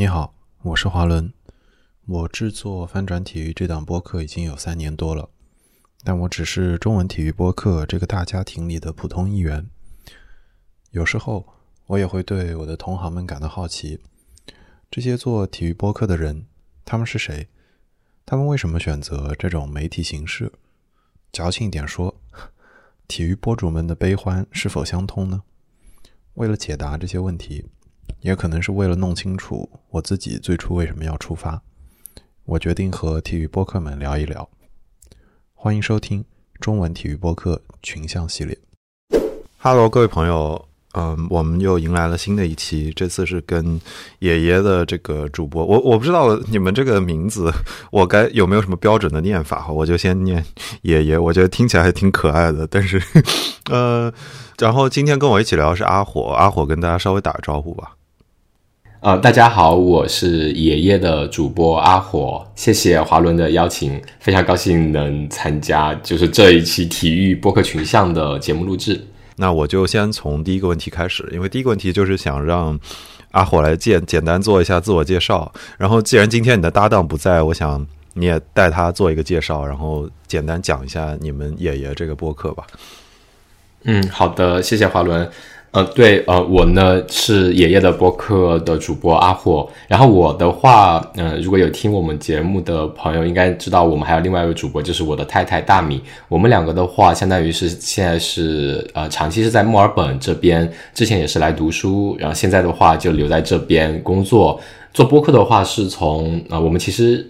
你好，我是华伦。我制作翻转体育这档播客已经有三年多了，但我只是中文体育播客这个大家庭里的普通一员。有时候我也会对我的同行们感到好奇：这些做体育播客的人，他们是谁？他们为什么选择这种媒体形式？矫情一点说，体育博主们的悲欢是否相通呢？为了解答这些问题。也可能是为了弄清楚我自己最初为什么要出发，我决定和体育播客们聊一聊。欢迎收听中文体育播客群像系列。Hello，各位朋友，嗯，我们又迎来了新的一期，这次是跟爷爷的这个主播，我我不知道你们这个名字我该有没有什么标准的念法，我就先念爷爷，我觉得听起来还挺可爱的。但是，呃，然后今天跟我一起聊是阿火，阿火跟大家稍微打个招呼吧。呃，大家好，我是爷爷的主播阿火，谢谢华伦的邀请，非常高兴能参加，就是这一期体育播客群像的节目录制。那我就先从第一个问题开始，因为第一个问题就是想让阿火来简简单做一下自我介绍。然后，既然今天你的搭档不在，我想你也带他做一个介绍，然后简单讲一下你们爷爷这个播客吧。嗯，好的，谢谢华伦。呃，对，呃，我呢是爷爷的播客的主播阿火。然后我的话，嗯，如果有听我们节目的朋友，应该知道我们还有另外一位主播，就是我的太太大米。我们两个的话，相当于是现在是呃，长期是在墨尔本这边，之前也是来读书，然后现在的话就留在这边工作。做播客的话，是从啊，我们其实。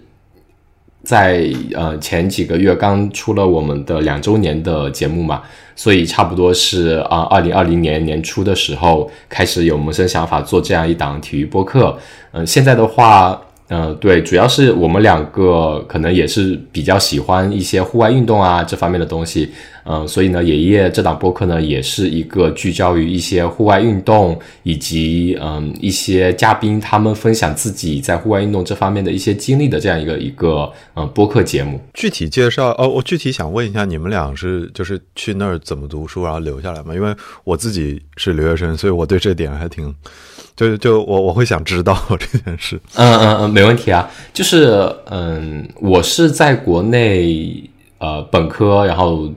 在呃前几个月刚出了我们的两周年的节目嘛，所以差不多是啊二零二零年年初的时候开始有萌生想法做这样一档体育播客。嗯，现在的话。嗯，对，主要是我们两个可能也是比较喜欢一些户外运动啊这方面的东西，嗯，所以呢，爷爷这档播客呢也是一个聚焦于一些户外运动以及嗯一些嘉宾他们分享自己在户外运动这方面的一些经历的这样一个一个嗯播客节目。具体介绍哦，我具体想问一下，你们俩是就是去那儿怎么读书，然后留下来吗？因为我自己是留学生，所以我对这点还挺。就就我我会想知道 这件事，嗯嗯嗯，没问题啊。就是嗯，我是在国内呃本科，然后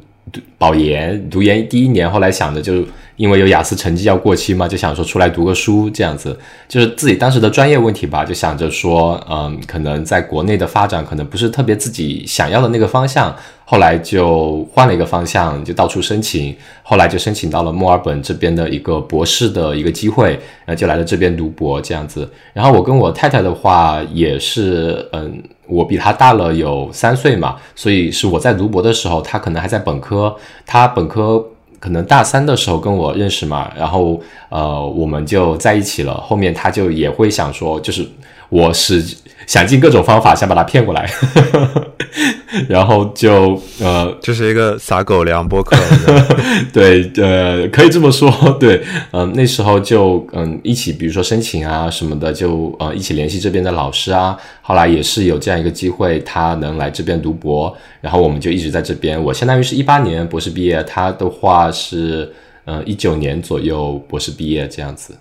保研读研第一年，后来想着就因为有雅思成绩要过期嘛，就想说出来读个书这样子。就是自己当时的专业问题吧，就想着说嗯，可能在国内的发展可能不是特别自己想要的那个方向。后来就换了一个方向，就到处申请。后来就申请到了墨尔本这边的一个博士的一个机会，然后，就来了这边读博这样子。然后我跟我太太的话也是，嗯，我比她大了有三岁嘛，所以是我在读博的时候，她可能还在本科。她本科可能大三的时候跟我认识嘛，然后呃，我们就在一起了。后面他就也会想说，就是我是。想尽各种方法想把他骗过来，然后就呃，这是一个撒狗粮播客，对，呃，可以这么说，对，嗯，那时候就嗯一起，比如说申请啊什么的，就呃一起联系这边的老师啊，后来也是有这样一个机会，他能来这边读博，然后我们就一直在这边。我相当于是一八年博士毕业，他的话是嗯一九年左右博士毕业这样子。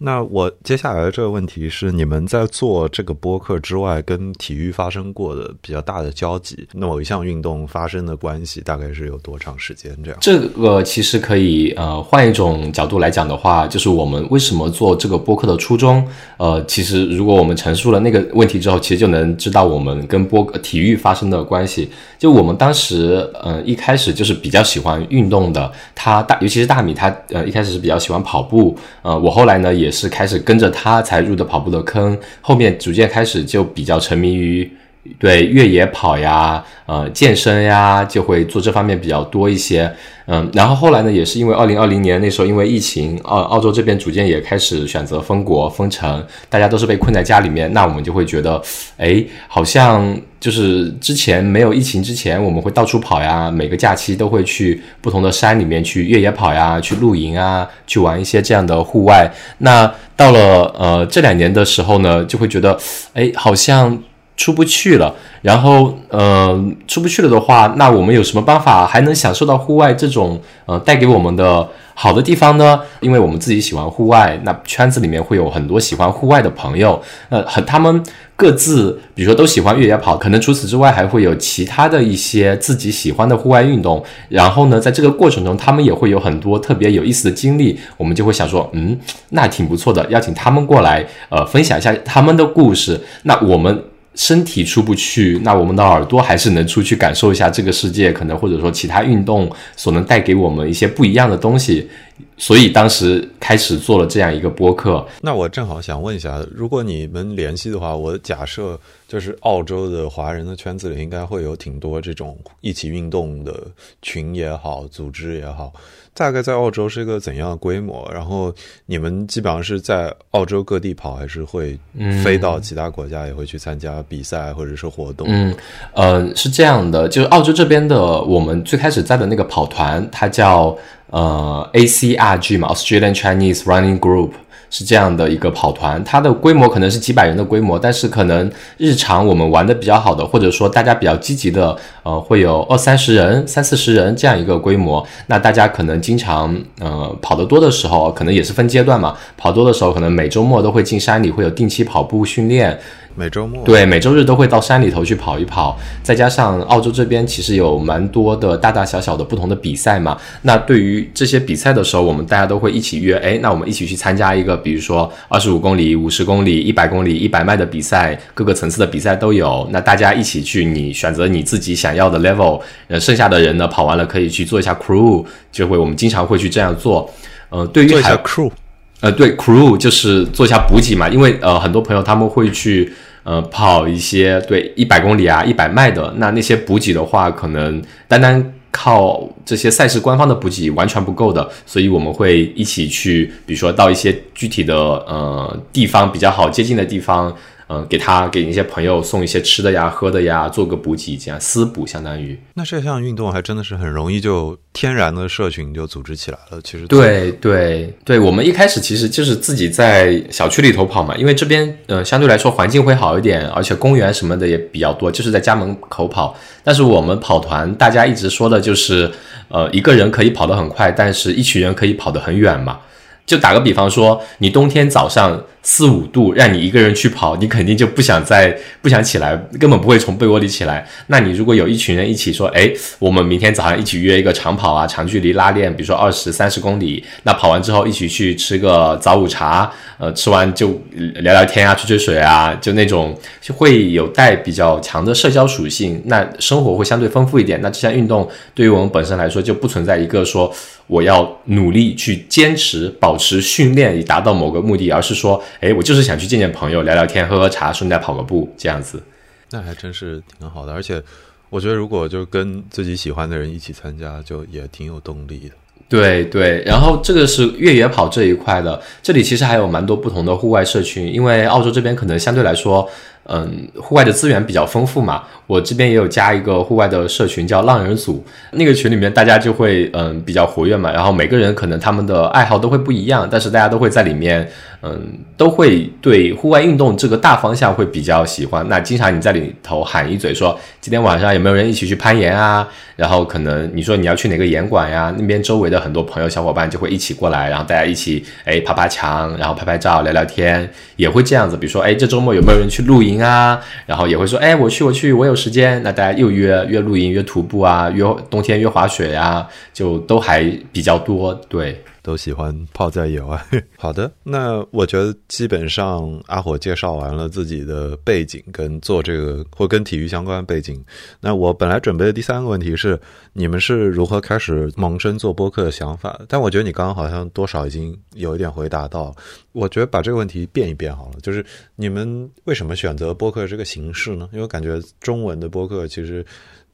那我接下来的这个问题是，你们在做这个播客之外，跟体育发生过的比较大的交集，那某一项运动发生的关系大概是有多长时间？这样，这个其实可以呃换一种角度来讲的话，就是我们为什么做这个播客的初衷。呃，其实如果我们陈述了那个问题之后，其实就能知道我们跟播体育发生的关系。就我们当时呃一开始就是比较喜欢运动的，他大尤其是大米，他呃一开始是比较喜欢跑步。呃，我后来呢也。也是开始跟着他才入的跑步的坑，后面逐渐开始就比较沉迷于对越野跑呀、呃健身呀，就会做这方面比较多一些。嗯，然后后来呢，也是因为二零二零年那时候因为疫情，澳澳洲这边逐渐也开始选择封国封城，大家都是被困在家里面，那我们就会觉得，哎，好像就是之前没有疫情之前，我们会到处跑呀，每个假期都会去不同的山里面去越野跑呀，去露营啊，去玩一些这样的户外。那到了呃这两年的时候呢，就会觉得，哎，好像。出不去了。然后，呃，出不去了的话，那我们有什么办法还能享受到户外这种呃带给我们的？好的地方呢，因为我们自己喜欢户外，那圈子里面会有很多喜欢户外的朋友，呃，很他们各自，比如说都喜欢越野跑，可能除此之外还会有其他的一些自己喜欢的户外运动。然后呢，在这个过程中，他们也会有很多特别有意思的经历，我们就会想说，嗯，那挺不错的，邀请他们过来，呃，分享一下他们的故事。那我们。身体出不去，那我们的耳朵还是能出去感受一下这个世界，可能或者说其他运动所能带给我们一些不一样的东西。所以当时开始做了这样一个播客。那我正好想问一下，如果你们联系的话，我假设就是澳洲的华人的圈子里应该会有挺多这种一起运动的群也好，组织也好。大概在澳洲是一个怎样的规模？然后你们基本上是在澳洲各地跑，还是会飞到其他国家也会去参加比赛或者是活动？嗯，呃，是这样的，就是澳洲这边的，我们最开始在的那个跑团，它叫。呃，ACRG 嘛，Australian Chinese Running Group 是这样的一个跑团，它的规模可能是几百人的规模，但是可能日常我们玩的比较好的，或者说大家比较积极的，呃，会有二三十人、三四十人这样一个规模。那大家可能经常呃跑得多的时候，可能也是分阶段嘛，跑多的时候可能每周末都会进山里，会有定期跑步训练。每周末对每周日都会到山里头去跑一跑，再加上澳洲这边其实有蛮多的大大小小的不同的比赛嘛。那对于这些比赛的时候，我们大家都会一起约，哎，那我们一起去参加一个，比如说二十五公里、五十公里、一百公里、一百迈的比赛，各个层次的比赛都有。那大家一起去，你选择你自己想要的 level，呃，剩下的人呢跑完了可以去做一下 crew，就会我们经常会去这样做。呃，对于做一下 crew，呃，对 crew 就是做一下补给嘛，因为呃很多朋友他们会去。呃，跑一些对一百公里啊、一百迈的，那那些补给的话，可能单单靠这些赛事官方的补给完全不够的，所以我们会一起去，比如说到一些具体的呃地方比较好接近的地方。嗯，给他给一些朋友送一些吃的呀、喝的呀，做个补给，这样私补相当于。那这项运动还真的是很容易就天然的社群就组织起来了。其实对对对，我们一开始其实就是自己在小区里头跑嘛，因为这边呃相对来说环境会好一点，而且公园什么的也比较多，就是在家门口跑。但是我们跑团大家一直说的就是，呃，一个人可以跑得很快，但是一群人可以跑得很远嘛。就打个比方说，你冬天早上。四五度，让你一个人去跑，你肯定就不想再不想起来，根本不会从被窝里起来。那你如果有一群人一起说，哎，我们明天早上一起约一个长跑啊，长距离拉练，比如说二十三十公里，那跑完之后一起去吃个早午茶，呃，吃完就聊聊天啊，吹吹水啊，就那种会有带比较强的社交属性，那生活会相对丰富一点。那这项运动对于我们本身来说就不存在一个说我要努力去坚持保持训练以达到某个目的，而是说。哎，我就是想去见见朋友，聊聊天，喝喝茶，顺带跑个步，这样子。那还真是挺好的，而且我觉得如果就跟自己喜欢的人一起参加，就也挺有动力的。对对，然后这个是越野跑这一块的，这里其实还有蛮多不同的户外社群，因为澳洲这边可能相对来说。嗯，户外的资源比较丰富嘛，我这边也有加一个户外的社群，叫浪人组。那个群里面大家就会嗯比较活跃嘛，然后每个人可能他们的爱好都会不一样，但是大家都会在里面，嗯，都会对户外运动这个大方向会比较喜欢。那经常你在里头喊一嘴说，今天晚上有没有人一起去攀岩啊？然后可能你说你要去哪个岩馆呀？那边周围的很多朋友小伙伴就会一起过来，然后大家一起哎爬爬墙，然后拍拍照，聊聊天，也会这样子。比如说哎，这周末有没有人去露营？营啊，然后也会说，哎，我去，我去，我有时间，那大家又约约露营，约徒步啊，约冬天约滑雪呀，就都还比较多，对。都喜欢泡在野外。好的，那我觉得基本上阿火介绍完了自己的背景跟做这个或跟体育相关背景。那我本来准备的第三个问题是，你们是如何开始萌生做播客的想法？但我觉得你刚刚好像多少已经有一点回答到。我觉得把这个问题变一变好了，就是你们为什么选择播客这个形式呢？因为感觉中文的播客其实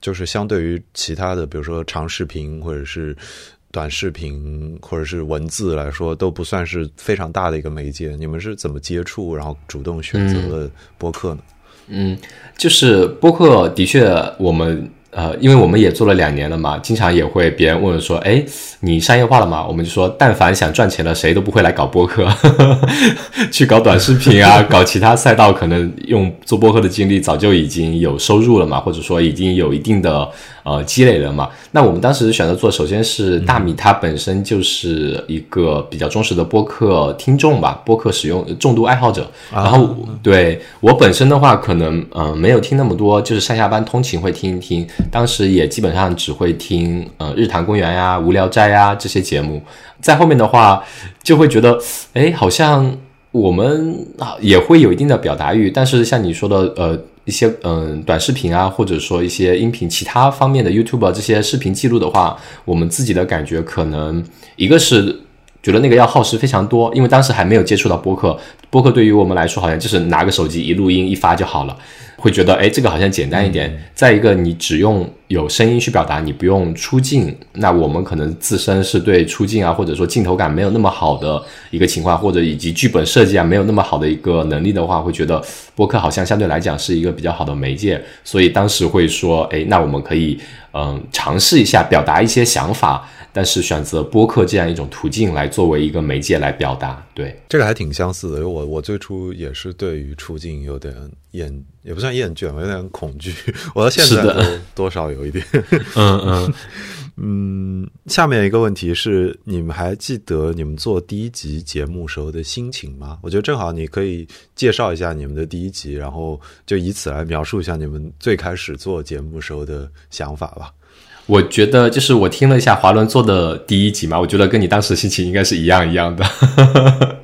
就是相对于其他的，比如说长视频或者是。短视频或者是文字来说都不算是非常大的一个媒介，你们是怎么接触，然后主动选择了播客呢？嗯，就是播客的确，我们呃，因为我们也做了两年了嘛，经常也会别人问说，哎，你商业化了吗？我们就说，但凡想赚钱的，谁都不会来搞播客，去搞短视频啊，搞其他赛道，可能用做播客的经历早就已经有收入了嘛，或者说已经有一定的呃积累了嘛。那我们当时选择做，首先是大米，它本身就是一个比较忠实的播客听众吧，播客使用重度爱好者。然后对我本身的话，可能呃没有听那么多，就是上下班通勤会听一听。当时也基本上只会听呃日坛公园呀、无聊斋呀这些节目，在后面的话就会觉得，哎，好像我们也会有一定的表达欲，但是像你说的，呃，一些嗯短视频啊，或者说一些音频其他方面的 YouTube 这些视频记录的话，我们自己的感觉可能一个是觉得那个要耗时非常多，因为当时还没有接触到播客，播客对于我们来说好像就是拿个手机一录音一发就好了。会觉得哎，这个好像简单一点。再一个，你只用有声音去表达，你不用出镜。那我们可能自身是对出镜啊，或者说镜头感没有那么好的一个情况，或者以及剧本设计啊没有那么好的一个能力的话，会觉得播客好像相对来讲是一个比较好的媒介。所以当时会说，哎，那我们可以嗯尝试一下表达一些想法。但是选择播客这样一种途径来作为一个媒介来表达，对这个还挺相似的。因为我我最初也是对于出镜有点厌，也不算厌倦，我有点恐惧。我到现在都多少有一点。嗯嗯 嗯。下面一个问题是，你们还记得你们做第一集节目时候的心情吗？我觉得正好你可以介绍一下你们的第一集，然后就以此来描述一下你们最开始做节目时候的想法吧。我觉得就是我听了一下华伦做的第一集嘛，我觉得跟你当时心情应该是一样一样的，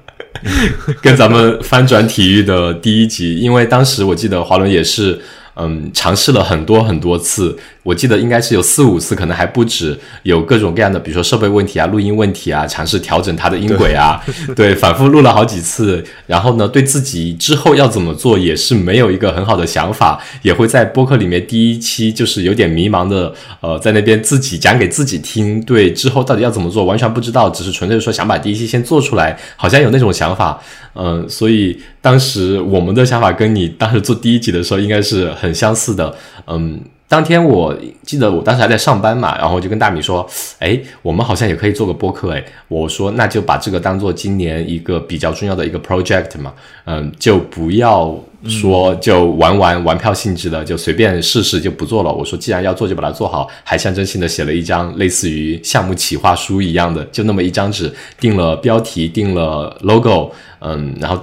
跟咱们翻转体育的第一集，因为当时我记得华伦也是嗯尝试了很多很多次。我记得应该是有四五次，可能还不止，有各种各样的，比如说设备问题啊、录音问题啊，尝试调整它的音轨啊，对，反复录了好几次。然后呢，对自己之后要怎么做也是没有一个很好的想法，也会在播客里面第一期就是有点迷茫的，呃，在那边自己讲给自己听，对，之后到底要怎么做完全不知道，只是纯粹说想把第一期先做出来，好像有那种想法，嗯，所以当时我们的想法跟你当时做第一集的时候应该是很相似的，嗯。当天我记得我当时还在上班嘛，然后我就跟大米说：“哎，我们好像也可以做个播客。”哎，我说那就把这个当做今年一个比较重要的一个 project 嘛，嗯，就不要说就玩玩玩票性质的，就随便试试就不做了。我说既然要做，就把它做好，还象征性的写了一张类似于项目企划书一样的，就那么一张纸，定了标题，定了 logo，嗯，然后。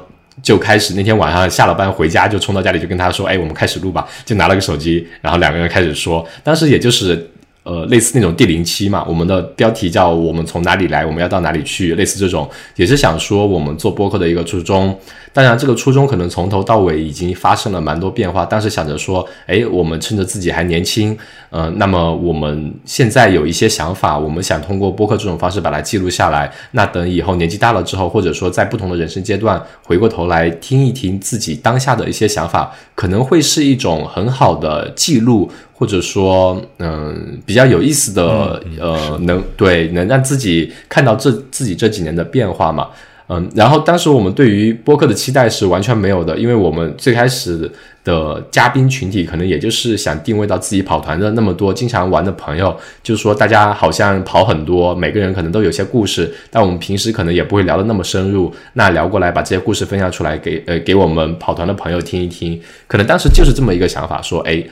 就开始那天晚上下了班回家就冲到家里就跟他说，哎，我们开始录吧，就拿了个手机，然后两个人开始说，当时也就是。呃，类似那种第零期嘛，我们的标题叫“我们从哪里来，我们要到哪里去”，类似这种，也是想说我们做播客的一个初衷。当然，这个初衷可能从头到尾已经发生了蛮多变化。当时想着说，哎，我们趁着自己还年轻，呃，那么我们现在有一些想法，我们想通过播客这种方式把它记录下来。那等以后年纪大了之后，或者说在不同的人生阶段，回过头来听一听自己当下的一些想法，可能会是一种很好的记录。或者说，嗯，比较有意思的，呃，能对能让自己看到这自己这几年的变化嘛，嗯，然后当时我们对于播客的期待是完全没有的，因为我们最开始的嘉宾群体可能也就是想定位到自己跑团的那么多经常玩的朋友，就是说大家好像跑很多，每个人可能都有些故事，但我们平时可能也不会聊得那么深入，那聊过来把这些故事分享出来给呃给我们跑团的朋友听一听，可能当时就是这么一个想法，说哎。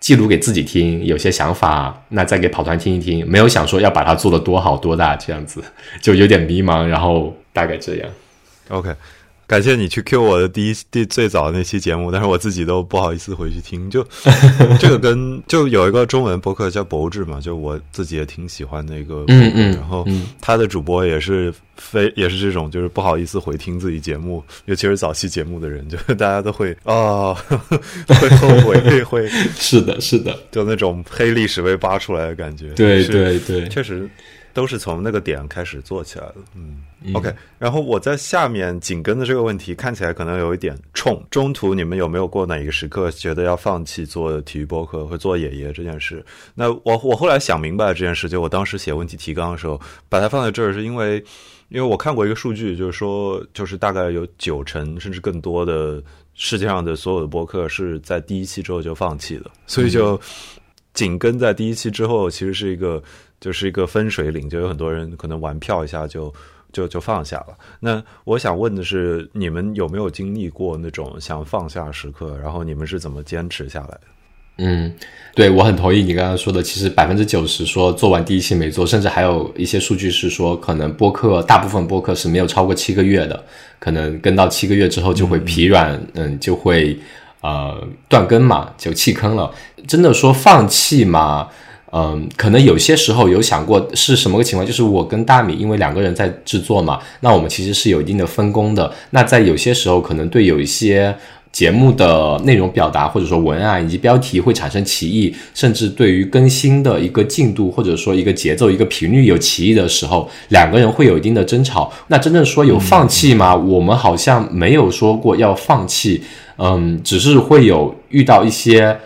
记录给自己听，有些想法，那再给跑团听一听。没有想说要把它做的多好多大，这样子就有点迷茫。然后大概这样。OK。感谢你去 Q 我的第一第最早的那期节目，但是我自己都不好意思回去听。就 这个跟就有一个中文博客叫博智嘛，就我自己也挺喜欢那个，嗯嗯，然后他的主播也是非也是这种，就是不好意思回听自己节目，尤其是早期节目的人，就大家都会啊 会后悔，会是的，是的，就那种黑历史被扒出来的感觉。对对对，确实。都是从那个点开始做起来的，嗯，OK。然后我在下面紧跟的这个问题看起来可能有一点冲。中途你们有没有过哪一个时刻觉得要放弃做体育播客或做爷爷这件事？那我我后来想明白了这件事，就我当时写问题提纲的时候把它放在这儿，是因为因为我看过一个数据，就是说就是大概有九成甚至更多的世界上的所有的播客是在第一期之后就放弃的，所以就。紧跟在第一期之后，其实是一个就是一个分水岭，就有很多人可能玩票一下就就就放下了。那我想问的是，你们有没有经历过那种想放下时刻？然后你们是怎么坚持下来的？嗯，对我很同意你刚刚说的。其实百分之九十说做完第一期没做，甚至还有一些数据是说，可能播客大部分播客是没有超过七个月的，可能跟到七个月之后就会疲软，嗯，就会呃断更嘛，就弃坑了。真的说放弃嘛，嗯，可能有些时候有想过是什么个情况，就是我跟大米因为两个人在制作嘛，那我们其实是有一定的分工的。那在有些时候可能对有一些。节目的内容表达，或者说文案以及标题会产生歧义，甚至对于更新的一个进度，或者说一个节奏、一个频率有歧义的时候，两个人会有一定的争吵。那真正说有放弃吗？我们好像没有说过要放弃，嗯，只是会有遇到一些。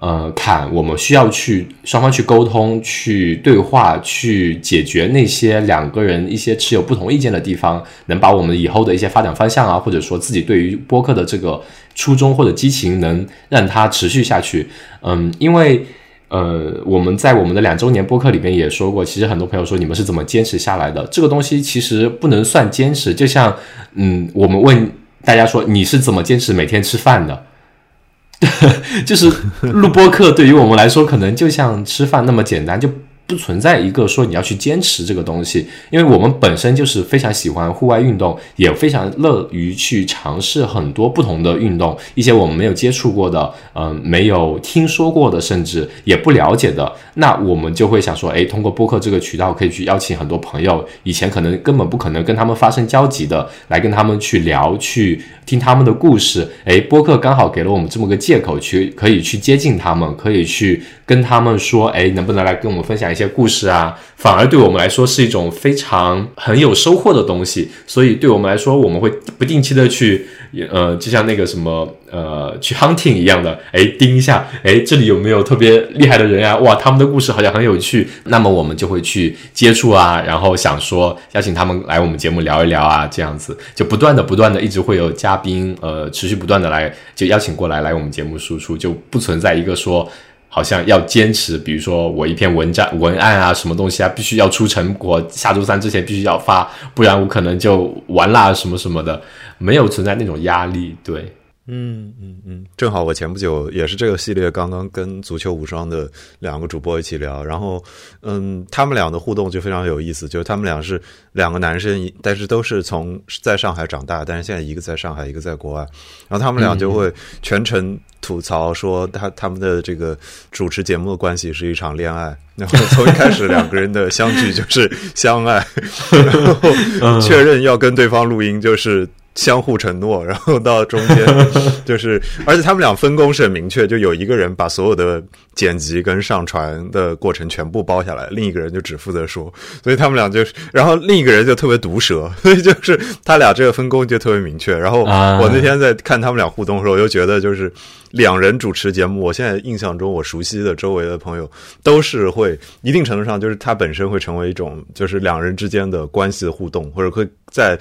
呃，坎，我们需要去双方去沟通、去对话、去解决那些两个人一些持有不同意见的地方，能把我们以后的一些发展方向啊，或者说自己对于播客的这个初衷或者激情，能让它持续下去。嗯，因为呃，我们在我们的两周年播客里边也说过，其实很多朋友说你们是怎么坚持下来的？这个东西其实不能算坚持，就像嗯，我们问大家说你是怎么坚持每天吃饭的？就是录播课，对于我们来说，可能就像吃饭那么简单，就。不存在一个说你要去坚持这个东西，因为我们本身就是非常喜欢户外运动，也非常乐于去尝试很多不同的运动，一些我们没有接触过的，嗯，没有听说过的，甚至也不了解的，那我们就会想说，哎，通过播客这个渠道，可以去邀请很多朋友，以前可能根本不可能跟他们发生交集的，来跟他们去聊，去听他们的故事，哎，播客刚好给了我们这么个借口，去可以去接近他们，可以去跟他们说，哎，能不能来跟我们分享一些。些故事啊，反而对我们来说是一种非常很有收获的东西。所以对我们来说，我们会不定期的去，呃，就像那个什么，呃，去 hunting 一样的，哎，盯一下，哎，这里有没有特别厉害的人呀？哇，他们的故事好像很有趣。那么我们就会去接触啊，然后想说邀请他们来我们节目聊一聊啊，这样子就不断的、不断的，一直会有嘉宾，呃，持续不断的来就邀请过来来我们节目输出，就不存在一个说。好像要坚持，比如说我一篇文章文案啊，什么东西啊，必须要出成果，下周三之前必须要发，不然我可能就完啦，什么什么的，没有存在那种压力，对。嗯嗯嗯，正好我前不久也是这个系列刚刚跟足球无双的两个主播一起聊，然后嗯，他们俩的互动就非常有意思，就是他们俩是两个男生，但是都是从在上海长大，但是现在一个在上海，一个在国外，然后他们俩就会全程吐槽说他他们的这个主持节目的关系是一场恋爱，然后从一开始两个人的相聚就是相爱，然后 确认要跟对方录音就是。相互承诺，然后到中间 就是，而且他们俩分工是很明确，就有一个人把所有的剪辑跟上传的过程全部包下来，另一个人就只负责说，所以他们俩就是，然后另一个人就特别毒舌，所以就是他俩这个分工就特别明确。然后我那天在看他们俩互动的时候，我就觉得就是两人主持节目，我现在印象中我熟悉的周围的朋友都是会一定程度上就是他本身会成为一种就是两人之间的关系的互动，或者会在。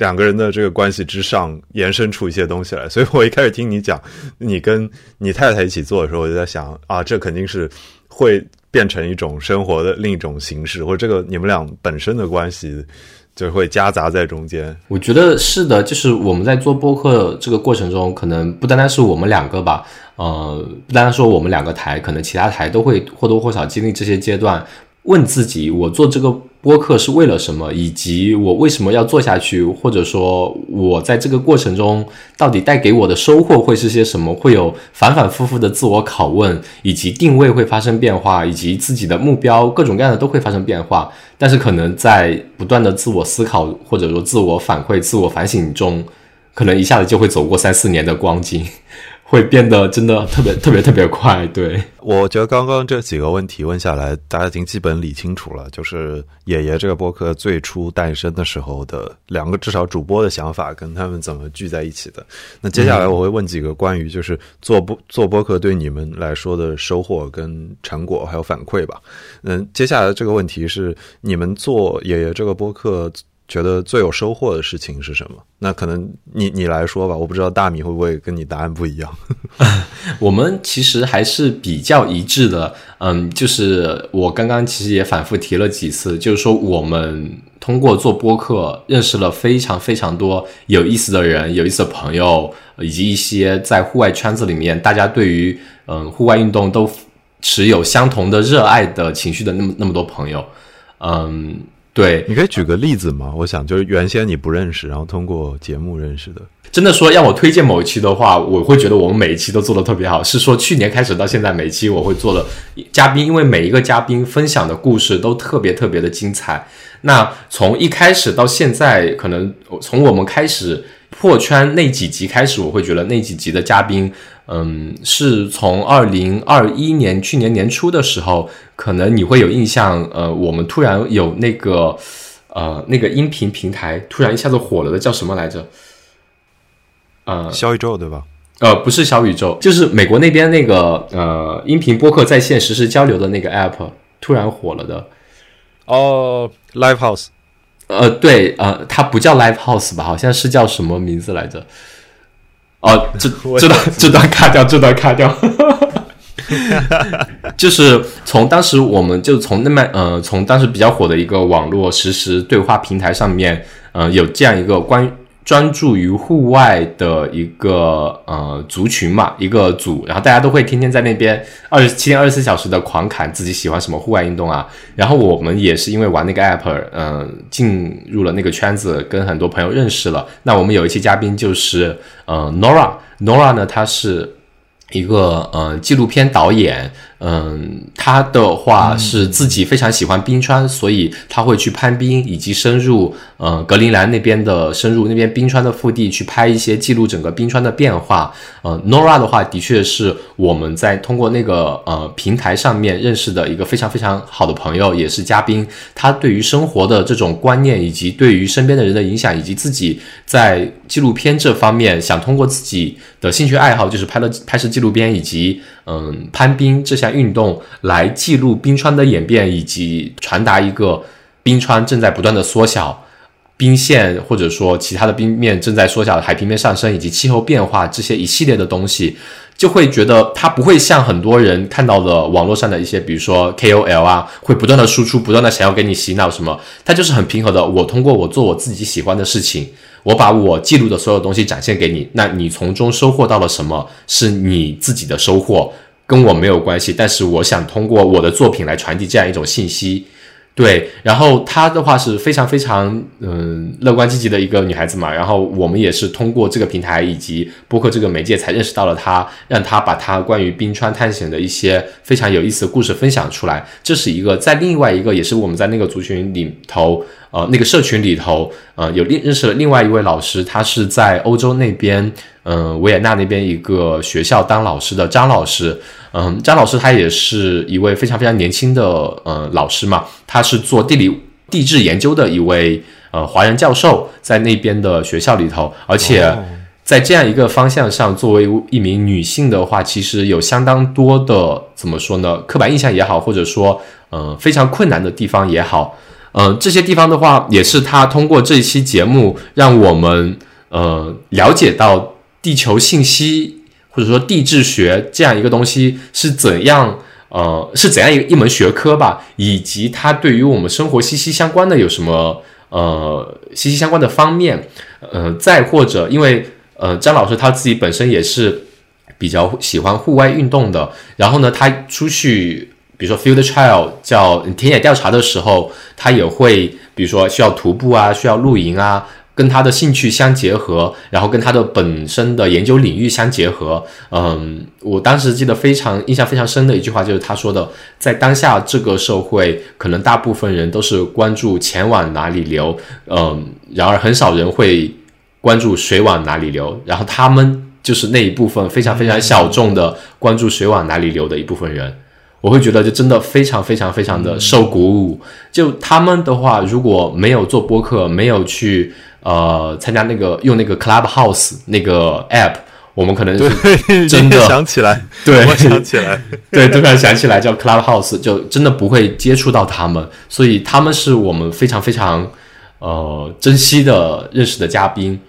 两个人的这个关系之上延伸出一些东西来，所以我一开始听你讲你跟你太太一起做的时候，我就在想啊，这肯定是会变成一种生活的另一种形式，或者这个你们俩本身的关系就会夹杂在中间。我觉得是的，就是我们在做播客这个过程中，可能不单单是我们两个吧，呃，不单单说我们两个台，可能其他台都会或多或少经历这些阶段。问自己，我做这个播客是为了什么，以及我为什么要做下去，或者说，我在这个过程中到底带给我的收获会是些什么？会有反反复复的自我拷问，以及定位会发生变化，以及自己的目标各种各样的都会发生变化。但是，可能在不断的自我思考，或者说自我反馈、自我反省中，可能一下子就会走过三四年的光景。会变得真的特别特别特别快，对我觉得刚刚这几个问题问下来，大家已经基本理清楚了。就是爷爷这个播客最初诞生的时候的两个至少主播的想法，跟他们怎么聚在一起的。那接下来我会问几个关于就是做播做播客对你们来说的收获跟成果还有反馈吧。嗯，接下来这个问题是你们做爷爷这个播客。觉得最有收获的事情是什么？那可能你你来说吧，我不知道大米会不会跟你答案不一样。我们其实还是比较一致的，嗯，就是我刚刚其实也反复提了几次，就是说我们通过做播客认识了非常非常多有意思的人、有意思的朋友，以及一些在户外圈子里面大家对于嗯户外运动都持有相同的热爱的情绪的那么那么多朋友，嗯，对，你可以举个例子吗？我想就是原先你不认识，然后通过节目认识的。真的说让我推荐某一期的话，我会觉得我们每一期都做的特别好。是说去年开始到现在，每一期我会做的嘉宾，因为每一个嘉宾分享的故事都特别特别的精彩。那从一开始到现在，可能从我们开始破圈那几集开始，我会觉得那几集的嘉宾，嗯，是从二零二一年去年年初的时候，可能你会有印象，呃，我们突然有那个呃那个音频平台突然一下子火了的，叫什么来着？呃，小宇宙对吧？呃，不是小宇宙，就是美国那边那个呃音频播客在线实时交流的那个 app 突然火了的。哦，Live House。呃，对，呃，它不叫 Live House 吧？好像是叫什么名字来着？哦，这 这段这段卡掉，这段卡掉。就是从当时我们就从那么呃从当时比较火的一个网络实时对话平台上面，呃，有这样一个关于。专注于户外的一个呃族群嘛，一个组，然后大家都会天天在那边二十七天二十四小时的狂侃自己喜欢什么户外运动啊。然后我们也是因为玩那个 app，嗯，进入了那个圈子，跟很多朋友认识了。那我们有一期嘉宾就是呃 Nora，Nora 呢，他是一个呃纪录片导演。嗯，他的话是自己非常喜欢冰川，所以他会去攀冰，以及深入呃格陵兰那边的深入那边冰川的腹地去拍一些记录整个冰川的变化。呃，Nora 的话的确是我们在通过那个呃平台上面认识的一个非常非常好的朋友，也是嘉宾。他对于生活的这种观念，以及对于身边的人的影响，以及自己在纪录片这方面想通过自己的兴趣爱好，就是拍了拍摄纪录片以及。嗯，攀冰这项运动来记录冰川的演变，以及传达一个冰川正在不断的缩小，冰线或者说其他的冰面正在缩小，海平面上升以及气候变化这些一系列的东西，就会觉得它不会像很多人看到的网络上的一些，比如说 KOL 啊，会不断的输出，不断的想要给你洗脑什么，它就是很平和的。我通过我做我自己喜欢的事情。我把我记录的所有东西展现给你，那你从中收获到了什么？是你自己的收获，跟我没有关系。但是我想通过我的作品来传递这样一种信息。对，然后她的话是非常非常嗯乐观积极的一个女孩子嘛，然后我们也是通过这个平台以及播客这个媒介才认识到了她，让她把她关于冰川探险的一些非常有意思的故事分享出来。这是一个在另外一个也是我们在那个族群里头呃那个社群里头呃有另认识了另外一位老师，他是在欧洲那边嗯维也纳那边一个学校当老师的张老师。嗯，张老师他也是一位非常非常年轻的呃老师嘛，他是做地理地质研究的一位呃华人教授，在那边的学校里头，而且在这样一个方向上，作为一名女性的话，其实有相当多的怎么说呢？刻板印象也好，或者说嗯非常困难的地方也好，嗯这些地方的话，也是他通过这一期节目让我们呃了解到地球信息。或者说地质学这样一个东西是怎样，呃，是怎样一一门学科吧，以及它对于我们生活息息相关的有什么呃息息相关的方面，呃，再或者因为呃张老师他自己本身也是比较喜欢户外运动的，然后呢，他出去比如说 field trial 叫田野调查的时候，他也会比如说需要徒步啊，需要露营啊。跟他的兴趣相结合，然后跟他的本身的研究领域相结合。嗯，我当时记得非常印象非常深的一句话，就是他说的，在当下这个社会，可能大部分人都是关注钱往哪里流，嗯，然而很少人会关注水往哪里流。然后他们就是那一部分非常非常小众的关注水往哪里流的一部分人。我会觉得就真的非常非常非常的受鼓舞。就他们的话，如果没有做播客，没有去。呃，参加那个用那个 Clubhouse 那个 app，我们可能真的想起来，对，我想起来，对，突然想起来叫 Clubhouse，就真的不会接触到他们，所以他们是我们非常非常呃珍惜的认识的嘉宾。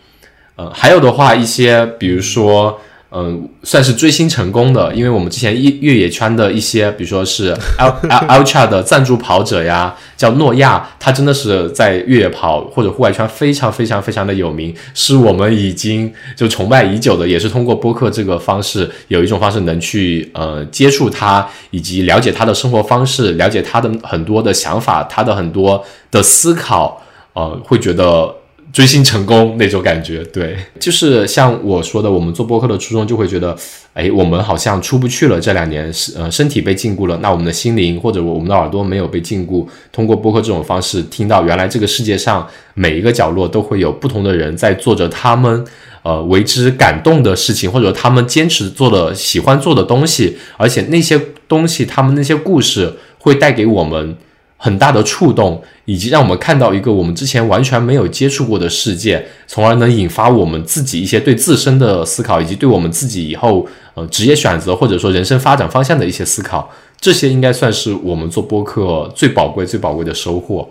呃，还有的话，一些比如说嗯，算是追星成功的，因为我们之前越越野圈的一些，比如说是 Ultra 的赞助跑者呀，叫诺亚，他真的是在越野跑或者户外圈非常非常非常的有名，是我们已经就崇拜已久的，也是通过播客这个方式，有一种方式能去呃接触他，以及了解他的生活方式，了解他的很多的想法，他的很多的思考，呃，会觉得。追星成功那种感觉，对，就是像我说的，我们做播客的初衷就会觉得，哎，我们好像出不去了。这两年是呃身体被禁锢了，那我们的心灵或者我们的耳朵没有被禁锢，通过播客这种方式，听到原来这个世界上每一个角落都会有不同的人在做着他们呃为之感动的事情，或者他们坚持做的喜欢做的东西，而且那些东西，他们那些故事会带给我们。很大的触动，以及让我们看到一个我们之前完全没有接触过的世界，从而能引发我们自己一些对自身的思考，以及对我们自己以后呃职业选择或者说人生发展方向的一些思考。这些应该算是我们做播客最宝贵、最宝贵的收获。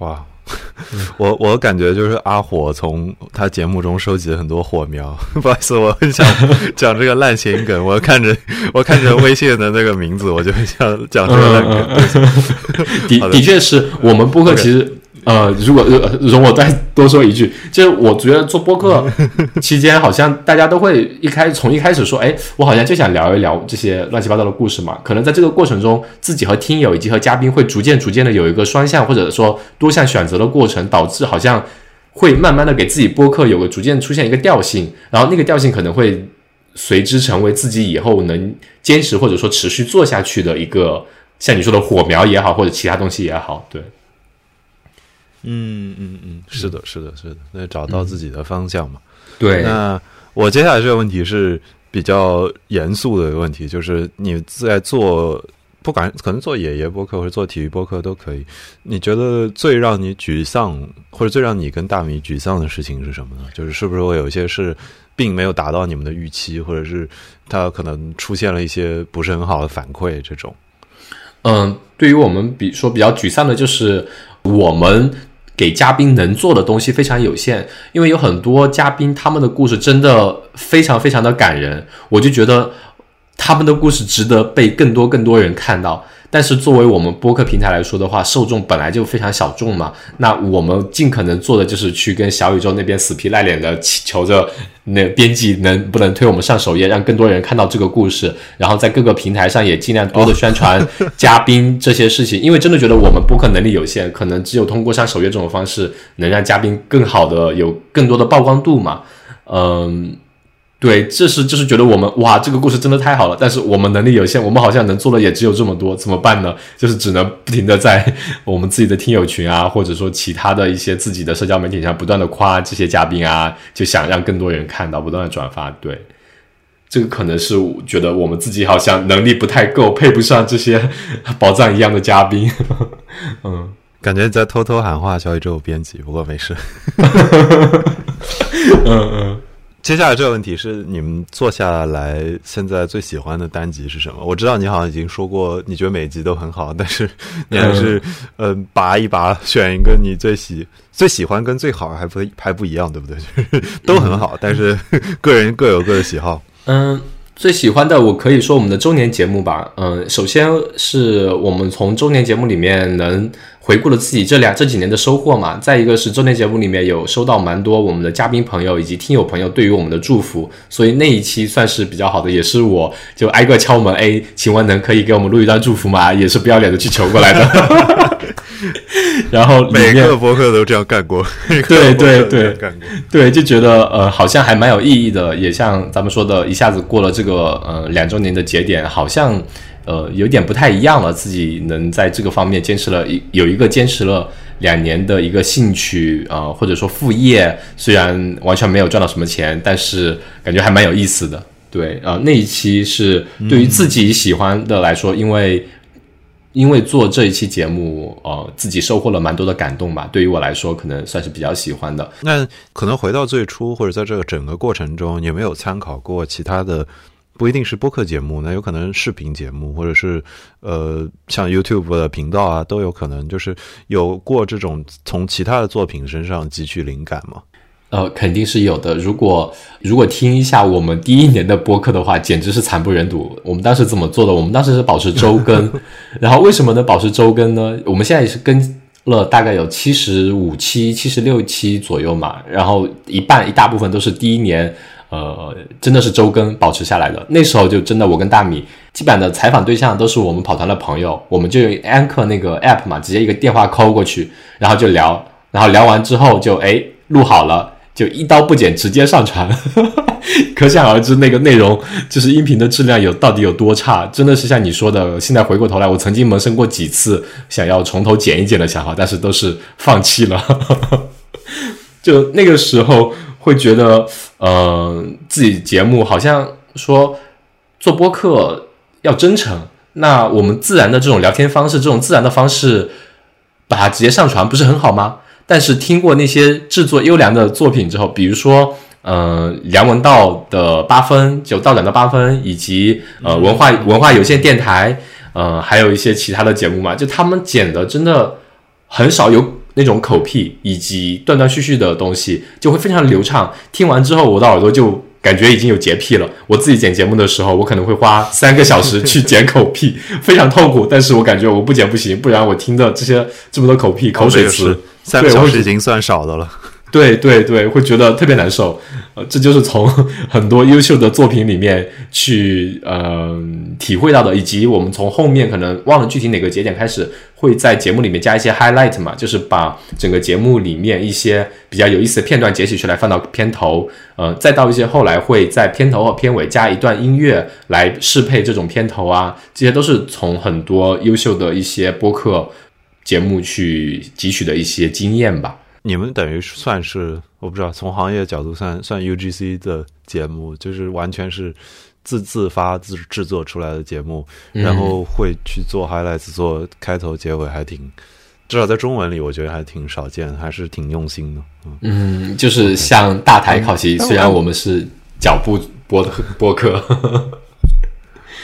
哇！我我感觉就是阿火从他节目中收集了很多火苗。不好意思，我很想 讲这个烂谐音梗。我看着我看着微信的那个名字，我就很想讲这个烂梗。的的确是我们播客其实。呃，如果容我再多说一句，就是我觉得做播客期间，好像大家都会一开从一开始说，哎，我好像就想聊一聊这些乱七八糟的故事嘛。可能在这个过程中，自己和听友以及和嘉宾会逐渐逐渐的有一个双向或者说多项选择的过程，导致好像会慢慢的给自己播客有个逐渐出现一个调性，然后那个调性可能会随之成为自己以后能坚持或者说持续做下去的一个，像你说的火苗也好，或者其他东西也好，对。嗯嗯嗯，是的，是的，是的，那找到自己的方向嘛。对。那我接下来这个问题是比较严肃的一个问题，就是你在做，不管可能做爷爷播客或者做体育播客都可以。你觉得最让你沮丧，或者最让你跟大米沮丧的事情是什么呢？就是是不是会有一些事并没有达到你们的预期，或者是他可能出现了一些不是很好的反馈这种？嗯，对于我们比说比较沮丧的就是我们。给嘉宾能做的东西非常有限，因为有很多嘉宾他们的故事真的非常非常的感人，我就觉得他们的故事值得被更多更多人看到。但是作为我们播客平台来说的话，受众本来就非常小众嘛。那我们尽可能做的就是去跟小宇宙那边死皮赖脸的求着那编辑能不能推我们上首页，让更多人看到这个故事。然后在各个平台上也尽量多的宣传嘉宾这些事情，因为真的觉得我们播客能力有限，可能只有通过上首页这种方式，能让嘉宾更好的有更多的曝光度嘛。嗯。对，这是就是觉得我们哇，这个故事真的太好了，但是我们能力有限，我们好像能做的也只有这么多，怎么办呢？就是只能不停的在我们自己的听友群啊，或者说其他的一些自己的社交媒体上不断的夸这些嘉宾啊，就想让更多人看到，不断的转发。对，这个可能是觉得我们自己好像能力不太够，配不上这些 宝藏一样的嘉宾。嗯，感觉在偷偷喊话小宇宙编辑，不过没事。嗯 嗯。接下来这个问题是你们坐下来现在最喜欢的单集是什么？我知道你好像已经说过，你觉得每集都很好，但是 你还是嗯拔一拔，选一个你最喜最喜欢跟最好还不还不一样，对不对？都很好，但是个人各有各的喜好。嗯，最喜欢的我可以说我们的周年节目吧。嗯，首先是我们从周年节目里面能。回顾了自己这两这几年的收获嘛，再一个是周年节目里面有收到蛮多我们的嘉宾朋友以及听友朋友对于我们的祝福，所以那一期算是比较好的，也是我就挨个敲门，哎，请问能可以给我们录一段祝福吗？也是不要脸的去求过来的。然后每个博客都这样干过，对 对对，干过，对，就觉得呃好像还蛮有意义的，也像咱们说的，一下子过了这个呃两周年的节点，好像。呃，有点不太一样了。自己能在这个方面坚持了一有一个坚持了两年的一个兴趣啊，或者说副业，虽然完全没有赚到什么钱，但是感觉还蛮有意思的。对呃，那一期是对于自己喜欢的来说，因为因为做这一期节目，呃，自己收获了蛮多的感动吧。对于我来说，可能算是比较喜欢的。那可能回到最初，或者在这个整个过程中，有没有参考过其他的？不一定是播客节目，那有可能视频节目，或者是呃，像 YouTube 的频道啊，都有可能。就是有过这种从其他的作品身上汲取灵感吗？呃，肯定是有的。如果如果听一下我们第一年的播客的话，简直是惨不忍睹。我们当时怎么做的？我们当时是保持周更，然后为什么能保持周更呢？我们现在也是更了大概有七十五期、七十六期左右嘛，然后一半一大部分都是第一年，呃，真的是周更保持下来的。那时候就真的我跟大米，基本的采访对象都是我们跑团的朋友，我们就用 Anchor 那个 app 嘛，直接一个电话 call 过去，然后就聊，然后聊完之后就哎录好了。就一刀不剪直接上传，可想而知那个内容就是音频的质量有到底有多差，真的是像你说的。现在回过头来，我曾经萌生过几次想要从头剪一剪的想法，但是都是放弃了。就那个时候会觉得，呃，自己节目好像说做播客要真诚，那我们自然的这种聊天方式，这种自然的方式，把它直接上传不是很好吗？但是听过那些制作优良的作品之后，比如说，呃，梁文道的八分，就道长的八分，以及呃文化文化有线电台，呃，还有一些其他的节目嘛，就他们剪的真的很少有那种口癖以及断断续续的东西，就会非常流畅。听完之后，我的耳朵就。感觉已经有洁癖了。我自己剪节目的时候，我可能会花三个小时去剪口癖，非常痛苦。但是我感觉我不剪不行，不然我听的这些这么多口癖、口水词，三个小时已经算少的了。对对对，会觉得特别难受，呃，这就是从 很多优秀的作品里面去呃体会到的，以及我们从后面可能忘了具体哪个节点开始，会在节目里面加一些 highlight 嘛，就是把整个节目里面一些比较有意思的片段截取出来放到片头，呃，再到一些后来会在片头和片尾加一段音乐来适配这种片头啊，这些都是从很多优秀的一些播客节目去汲取的一些经验吧。你们等于算是我不知道，从行业角度算算 UGC 的节目，就是完全是自自发自制作出来的节目，然后会去做 highlights，做开头结尾，还挺至少在中文里，我觉得还挺少见，还是挺用心的。嗯，就是像大台考习，虽然我们是脚步播的播客，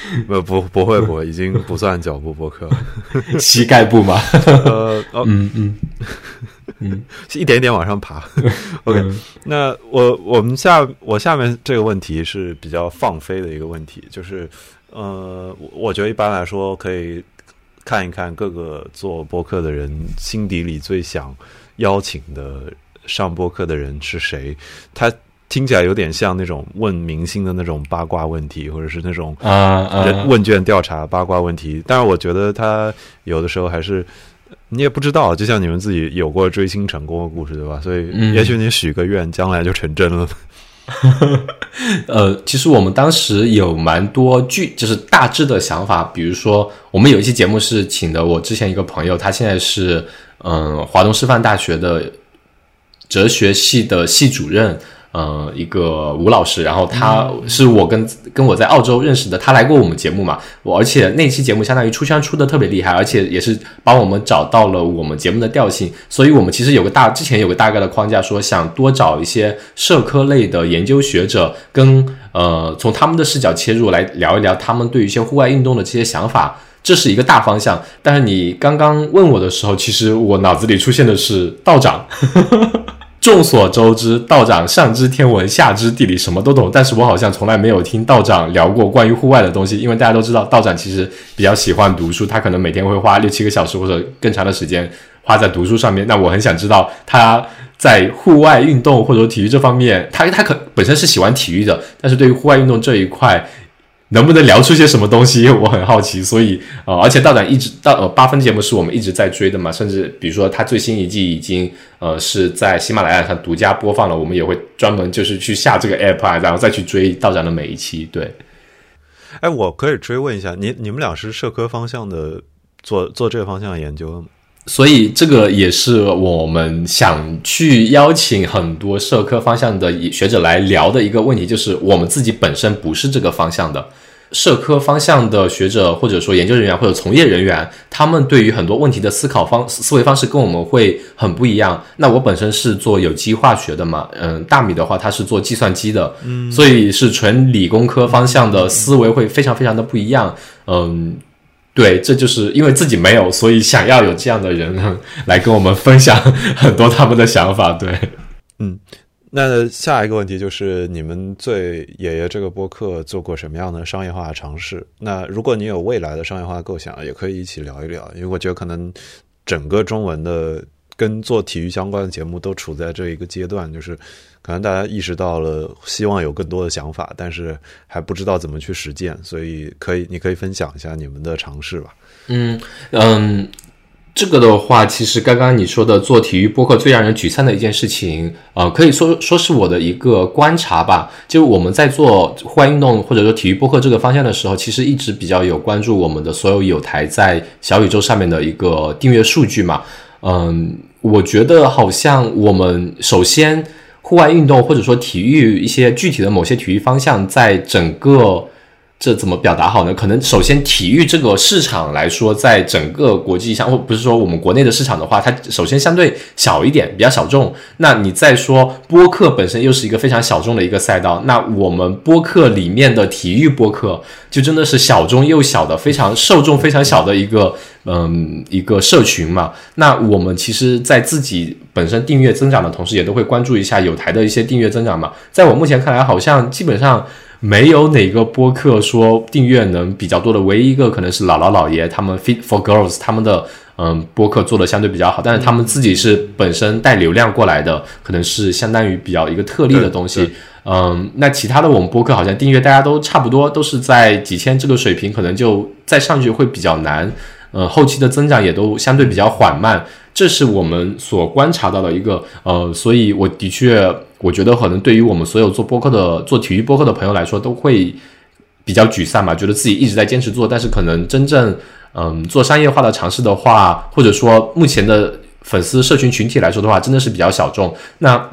不不不会不会，已经不算脚步播客，膝盖部嘛？呃，嗯嗯。嗯，一点一点往上爬。OK，那我我们下我下面这个问题是比较放飞的一个问题，就是呃，我觉得一般来说可以看一看各个做播客的人心底里最想邀请的上播客的人是谁。他听起来有点像那种问明星的那种八卦问题，或者是那种啊问卷调查八卦问题。但是我觉得他有的时候还是。你也不知道，就像你们自己有过追星成功的故事，对吧？所以，也许你许个愿，将来就成真了。呃，其实我们当时有蛮多具，就是大致的想法。比如说，我们有一期节目是请的我之前一个朋友，他现在是嗯华东师范大学的哲学系的系主任。呃，一个吴老师，然后他是我跟跟我在澳洲认识的，他来过我们节目嘛，我而且那期节目相当于出圈出的特别厉害，而且也是帮我们找到了我们节目的调性，所以我们其实有个大之前有个大概的框架，说想多找一些社科类的研究学者，跟呃从他们的视角切入来聊一聊他们对于一些户外运动的这些想法，这是一个大方向。但是你刚刚问我的时候，其实我脑子里出现的是道长。众所周知，道长上知天文，下知地理，什么都懂。但是我好像从来没有听道长聊过关于户外的东西。因为大家都知道，道长其实比较喜欢读书，他可能每天会花六七个小时或者更长的时间花在读书上面。那我很想知道他在户外运动或者体育这方面，他他可本身是喜欢体育的，但是对于户外运动这一块。能不能聊出些什么东西？我很好奇，所以呃，而且道长一直到呃八分节目是我们一直在追的嘛，甚至比如说他最新一季已经呃是在喜马拉雅上独家播放了，我们也会专门就是去下这个 app 啊，然后再去追道长的每一期。对，哎，我可以追问一下，你你们俩是社科方向的，做做这个方向的研究吗？所以这个也是我们想去邀请很多社科方向的学者来聊的一个问题，就是我们自己本身不是这个方向的。社科方向的学者，或者说研究人员或者从业人员，他们对于很多问题的思考方思维方式跟我们会很不一样。那我本身是做有机化学的嘛，嗯，大米的话他是做计算机的，嗯，所以是纯理工科方向的思维会非常非常的不一样。嗯，对，这就是因为自己没有，所以想要有这样的人来跟我们分享很多他们的想法。对，嗯。那下一个问题就是，你们对爷爷这个播客做过什么样的商业化尝试？那如果你有未来的商业化构想，也可以一起聊一聊。因为我觉得可能整个中文的跟做体育相关的节目都处在这一个阶段，就是可能大家意识到了，希望有更多的想法，但是还不知道怎么去实践。所以可以，你可以分享一下你们的尝试吧。嗯嗯。这个的话，其实刚刚你说的做体育播客最让人沮丧的一件事情，呃，可以说说是我的一个观察吧。就我们在做户外运动或者说体育播客这个方向的时候，其实一直比较有关注我们的所有有台在小宇宙上面的一个订阅数据嘛。嗯，我觉得好像我们首先户外运动或者说体育一些具体的某些体育方向，在整个。这怎么表达好呢？可能首先体育这个市场来说，在整个国际上，或不是说我们国内的市场的话，它首先相对小一点，比较小众。那你再说播客本身又是一个非常小众的一个赛道，那我们播客里面的体育播客就真的是小众又小的，非常受众非常小的一个嗯一个社群嘛。那我们其实，在自己本身订阅增长的同时，也都会关注一下有台的一些订阅增长嘛。在我目前看来，好像基本上。没有哪个播客说订阅能比较多的，唯一一个可能是姥姥姥爷他们 Fit for Girls 他们的嗯播客做的相对比较好，但是他们自己是本身带流量过来的，可能是相当于比较一个特例的东西。嗯，那其他的我们播客好像订阅大家都差不多，都是在几千这个水平，可能就再上去会比较难。呃，后期的增长也都相对比较缓慢，这是我们所观察到的一个呃，所以我的确。我觉得可能对于我们所有做播客的、做体育播客的朋友来说，都会比较沮丧吧。觉得自己一直在坚持做，但是可能真正嗯做商业化的尝试的话，或者说目前的粉丝社群群体来说的话，真的是比较小众。那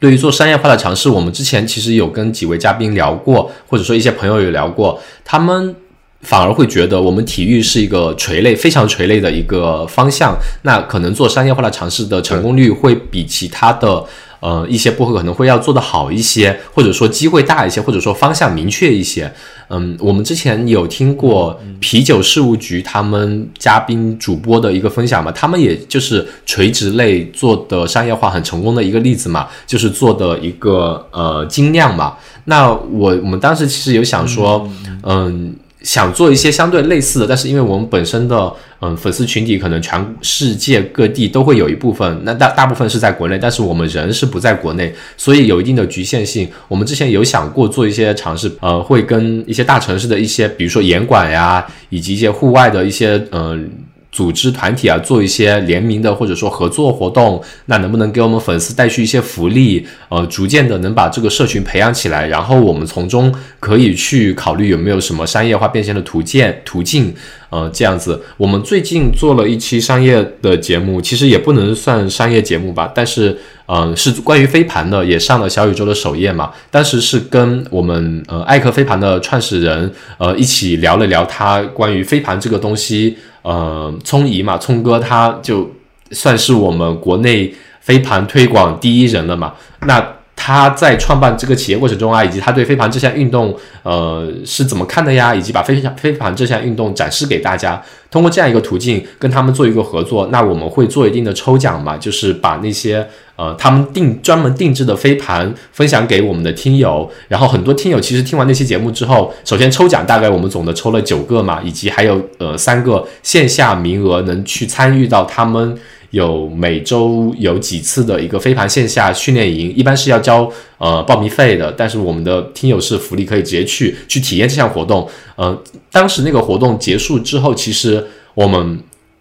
对于做商业化的尝试，我们之前其实有跟几位嘉宾聊过，或者说一些朋友有聊过，他们反而会觉得我们体育是一个垂类、非常垂类的一个方向。那可能做商业化的尝试的成功率会比其他的。呃，一些播客可能会要做得好一些，或者说机会大一些，或者说方向明确一些。嗯，我们之前有听过啤酒事务局他们嘉宾主播的一个分享嘛，他们也就是垂直类做的商业化很成功的一个例子嘛，就是做的一个呃精酿嘛。那我我们当时其实有想说，嗯。想做一些相对类似的，但是因为我们本身的嗯粉丝群体可能全世界各地都会有一部分，那大大部分是在国内，但是我们人是不在国内，所以有一定的局限性。我们之前有想过做一些尝试，呃，会跟一些大城市的一些，比如说严管呀，以及一些户外的一些嗯。组织团体啊，做一些联名的或者说合作活动，那能不能给我们粉丝带去一些福利？呃，逐渐的能把这个社群培养起来，然后我们从中可以去考虑有没有什么商业化变现的途径途径。呃，这样子，我们最近做了一期商业的节目，其实也不能算商业节目吧，但是，嗯，是关于飞盘的，也上了小宇宙的首页嘛。当时是跟我们呃艾克飞盘的创始人呃一起聊了聊他关于飞盘这个东西。呃，聪姨嘛，聪哥他就算是我们国内飞盘推广第一人了嘛。那他在创办这个企业过程中啊，以及他对飞盘这项运动，呃，是怎么看的呀？以及把飞盘飞盘这项运动展示给大家，通过这样一个途径跟他们做一个合作，那我们会做一定的抽奖嘛，就是把那些呃他们定专门定制的飞盘分享给我们的听友，然后很多听友其实听完那期节目之后，首先抽奖大概我们总的抽了九个嘛，以及还有呃三个线下名额能去参与到他们。有每周有几次的一个飞盘线下训练营，一般是要交呃报名费的，但是我们的听友是福利，可以直接去去体验这项活动。呃，当时那个活动结束之后，其实我们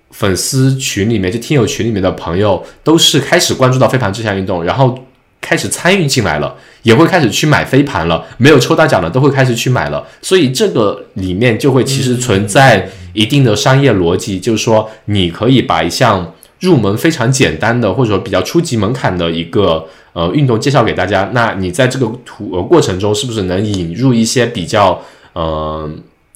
粉丝群里面就听友群里面的朋友都是开始关注到飞盘这项运动，然后开始参与进来了，也会开始去买飞盘了。没有抽大奖的都会开始去买了，所以这个里面就会其实存在一定的商业逻辑，就是说你可以把一项。入门非常简单的，或者说比较初级门槛的一个呃运动介绍给大家。那你在这个途呃过程中，是不是能引入一些比较呃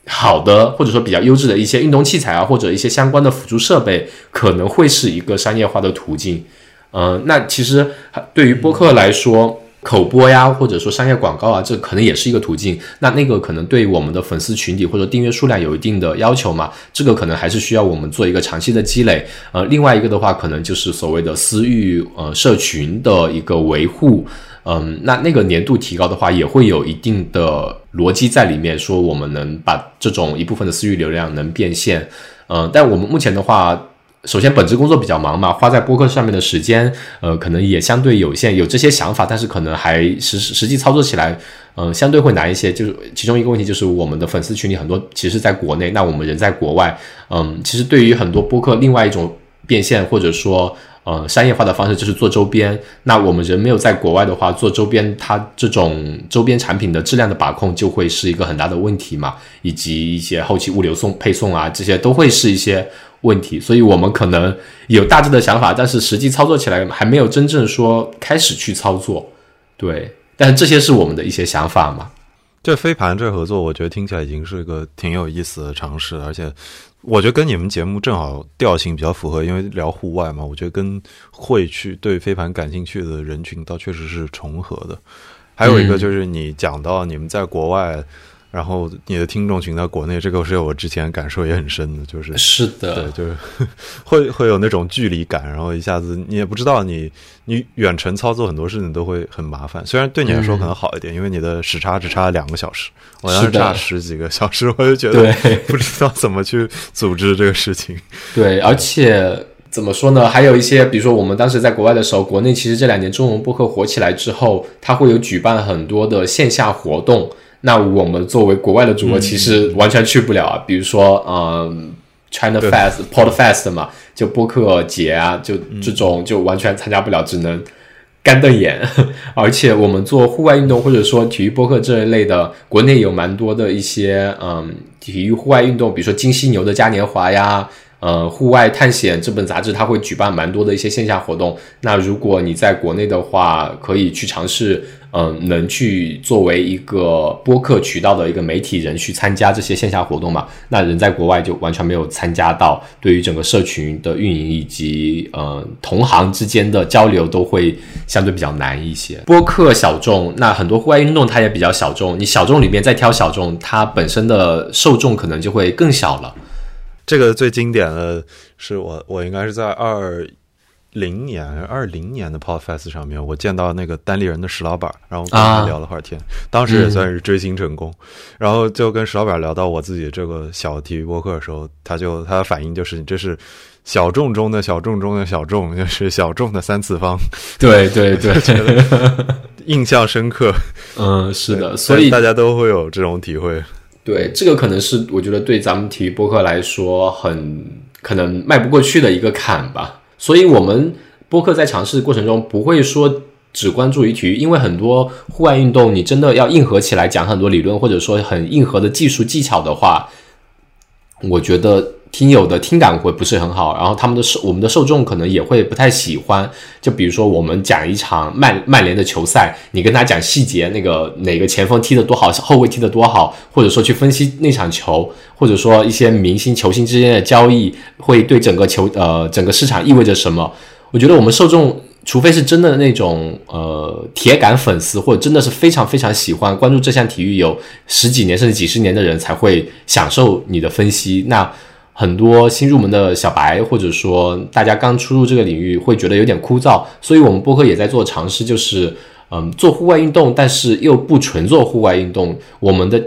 好的，或者说比较优质的一些运动器材啊，或者一些相关的辅助设备，可能会是一个商业化的途径。呃，那其实对于播客来说。口播呀，或者说商业广告啊，这可能也是一个途径。那那个可能对我们的粉丝群体或者订阅数量有一定的要求嘛？这个可能还是需要我们做一个长期的积累。呃，另外一个的话，可能就是所谓的私域呃社群的一个维护。嗯，那那个年度提高的话，也会有一定的逻辑在里面，说我们能把这种一部分的私域流量能变现，嗯，但我们目前的话。首先，本职工作比较忙嘛，花在播客上面的时间，呃，可能也相对有限。有这些想法，但是可能还实实际操作起来，嗯，相对会难一些。就是其中一个问题，就是我们的粉丝群里很多其实在国内，那我们人在国外，嗯，其实对于很多播客，另外一种变现或者说呃商业化的方式就是做周边。那我们人没有在国外的话，做周边，它这种周边产品的质量的把控就会是一个很大的问题嘛，以及一些后期物流送配送啊，这些都会是一些。问题，所以我们可能有大致的想法，但是实际操作起来还没有真正说开始去操作，对。但是这些是我们的一些想法嘛。这飞盘这合作，我觉得听起来已经是一个挺有意思的尝试，而且我觉得跟你们节目正好调性比较符合，因为聊户外嘛，我觉得跟会去对飞盘感兴趣的人群倒确实是重合的。还有一个就是你讲到你们在国外。然后你的听众群在国内，这个是我之前感受也很深的，就是是的，对，就是 会会有那种距离感，然后一下子你也不知道你你远程操作很多事情都会很麻烦。虽然对你来说可能好一点，因为你的时差只差两个小时，我当时差十几个小时，我就觉得 不知道怎么去组织这个事情。对，而且怎么说呢？还有一些，比如说我们当时在国外的时候，国内其实这两年中文播客火起来之后，它会有举办很多的线下活动。那我们作为国外的主播，其实完全去不了啊。比如说，嗯，China Fest、Pod Fest 嘛，就播客节啊，就这种就完全参加不了，只能干瞪眼。而且我们做户外运动或者说体育播客这一类的，国内有蛮多的一些嗯体育户外运动，比如说金犀牛的嘉年华呀。呃，户外探险这本杂志它会举办蛮多的一些线下活动。那如果你在国内的话，可以去尝试，嗯，能去作为一个播客渠道的一个媒体人去参加这些线下活动嘛？那人在国外就完全没有参加到，对于整个社群的运营以及呃同行之间的交流都会相对比较难一些。播客小众，那很多户外运动它也比较小众，你小众里面再挑小众，它本身的受众可能就会更小了。这个最经典的是我，我应该是在二零年、二零年的 Podfest 上面，我见到那个单立人的石老板，然后跟他聊了会儿天，当时也算是追星成功。然后就跟石老板聊到我自己这个小体育播客的时候，他就他的反应就是：你这是小众中的小众中的小众，就是小众的三次方。对对对，印象深刻。嗯，是的，所以大家都会有这种体会。对，这个可能是我觉得对咱们体育播客来说很可能迈不过去的一个坎吧。所以，我们播客在尝试过程中不会说只关注于体育，因为很多户外运动，你真的要硬核起来讲很多理论，或者说很硬核的技术技巧的话，我觉得。听友的听感会不是很好，然后他们的受我们的受众可能也会不太喜欢。就比如说我们讲一场曼曼联的球赛，你跟他讲细节，那个哪个前锋踢得多好，后卫踢得多好，或者说去分析那场球，或者说一些明星球星之间的交易会对整个球呃整个市场意味着什么？我觉得我们受众。除非是真的那种呃铁杆粉丝，或者真的是非常非常喜欢关注这项体育有十几年甚至几十年的人，才会享受你的分析。那很多新入门的小白，或者说大家刚出入这个领域，会觉得有点枯燥，所以我们播客也在做尝试，就是嗯做户外运动，但是又不纯做户外运动。我们的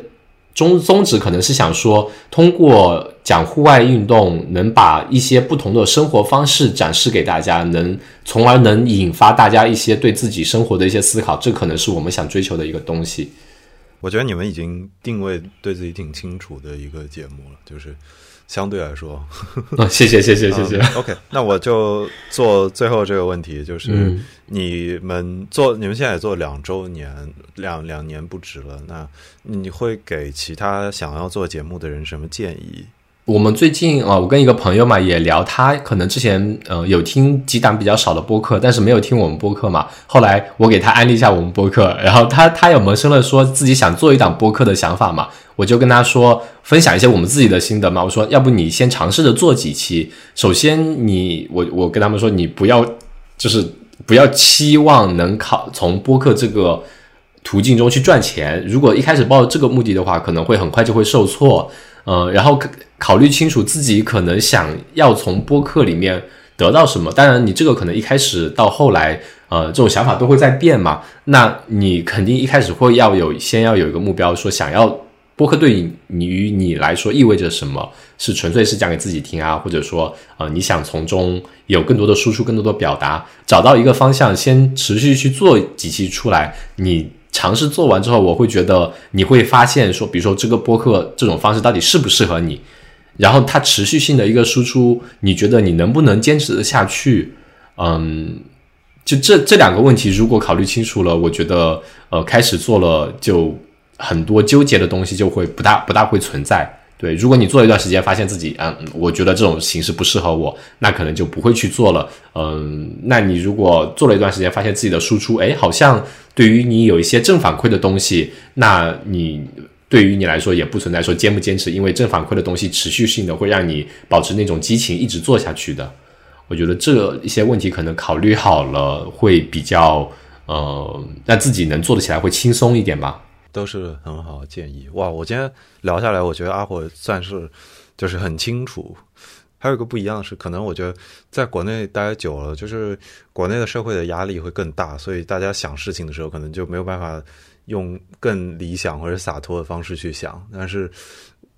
宗宗旨可能是想说，通过讲户外运动，能把一些不同的生活方式展示给大家，能从而能引发大家一些对自己生活的一些思考，这可能是我们想追求的一个东西。我觉得你们已经定位对自己挺清楚的一个节目了，就是。相对来说，谢谢谢谢谢谢。OK，那我就做最后这个问题，就是你们做你们现在也做两周年两两年不止了，那你会给其他想要做节目的人什么建议？我们最近啊，我跟一个朋友嘛也聊，他可能之前呃有听几档比较少的播客，但是没有听我们播客嘛。后来我给他安利一下我们播客，然后他他有萌生了说自己想做一档播客的想法嘛。我就跟他说分享一些我们自己的心得嘛。我说要不你先尝试着做几期。首先你我我跟他们说你不要就是不要期望能考从播客这个途径中去赚钱。如果一开始抱着这个目的的话，可能会很快就会受挫。呃，然后考虑清楚自己可能想要从播客里面得到什么。当然，你这个可能一开始到后来，呃，这种想法都会在变嘛。那你肯定一开始会要有先要有一个目标，说想要播客对你于你来说意味着什么？是纯粹是讲给自己听啊，或者说呃你想从中有更多的输出、更多的表达，找到一个方向，先持续去做几期出来。你尝试做完之后，我会觉得你会发现说，比如说这个播客这种方式到底适不适合你。然后它持续性的一个输出，你觉得你能不能坚持得下去？嗯，就这这两个问题，如果考虑清楚了，我觉得呃，开始做了，就很多纠结的东西就会不大不大会存在。对，如果你做了一段时间，发现自己嗯，我觉得这种形式不适合我，那可能就不会去做了。嗯，那你如果做了一段时间，发现自己的输出，哎，好像对于你有一些正反馈的东西，那你。对于你来说也不存在说坚不坚持，因为正反馈的东西持续性的会让你保持那种激情一直做下去的。我觉得这一些问题可能考虑好了会比较呃让自己能做得起来会轻松一点吧。都是很好的建议哇！我今天聊下来，我觉得阿火算是就是很清楚。还有一个不一样是，可能我觉得在国内待久了，就是国内的社会的压力会更大，所以大家想事情的时候可能就没有办法。用更理想或者洒脱的方式去想，但是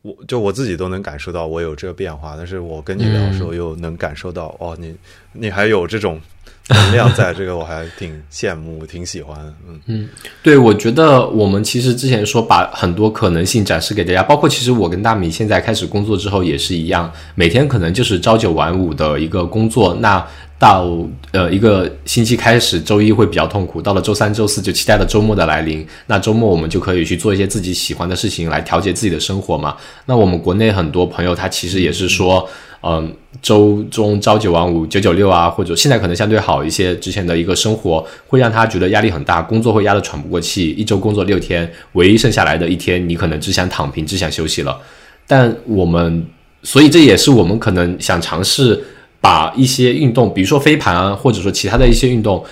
我就我自己都能感受到我有这个变化，但是我跟你聊的时候又能感受到，哦，你你还有这种能量在，这个我还挺羡慕，挺喜欢，嗯嗯，对，我觉得我们其实之前说把很多可能性展示给大家，包括其实我跟大米现在开始工作之后也是一样，每天可能就是朝九晚五的一个工作，那。到呃一个星期开始，周一会比较痛苦，到了周三、周四就期待着周末的来临。那周末我们就可以去做一些自己喜欢的事情，来调节自己的生活嘛。那我们国内很多朋友他其实也是说，嗯，周中朝九晚五、九九六啊，或者现在可能相对好一些，之前的一个生活会让他觉得压力很大，工作会压得喘不过气。一周工作六天，唯一剩下来的一天，你可能只想躺平，只想休息了。但我们，所以这也是我们可能想尝试。把一些运动，比如说飞盘啊，或者说其他的一些运动，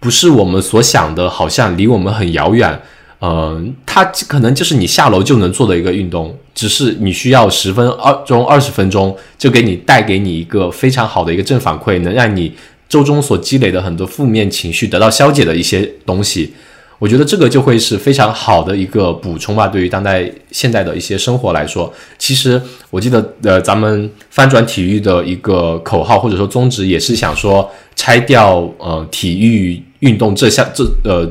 不是我们所想的，好像离我们很遥远。嗯，它可能就是你下楼就能做的一个运动，只是你需要十分二钟、二十分钟，就给你带给你一个非常好的一个正反馈，能让你周中所积累的很多负面情绪得到消解的一些东西。我觉得这个就会是非常好的一个补充吧。对于当代现代的一些生活来说，其实我记得，呃，咱们翻转体育的一个口号或者说宗旨，也是想说拆掉呃体育运动这项这呃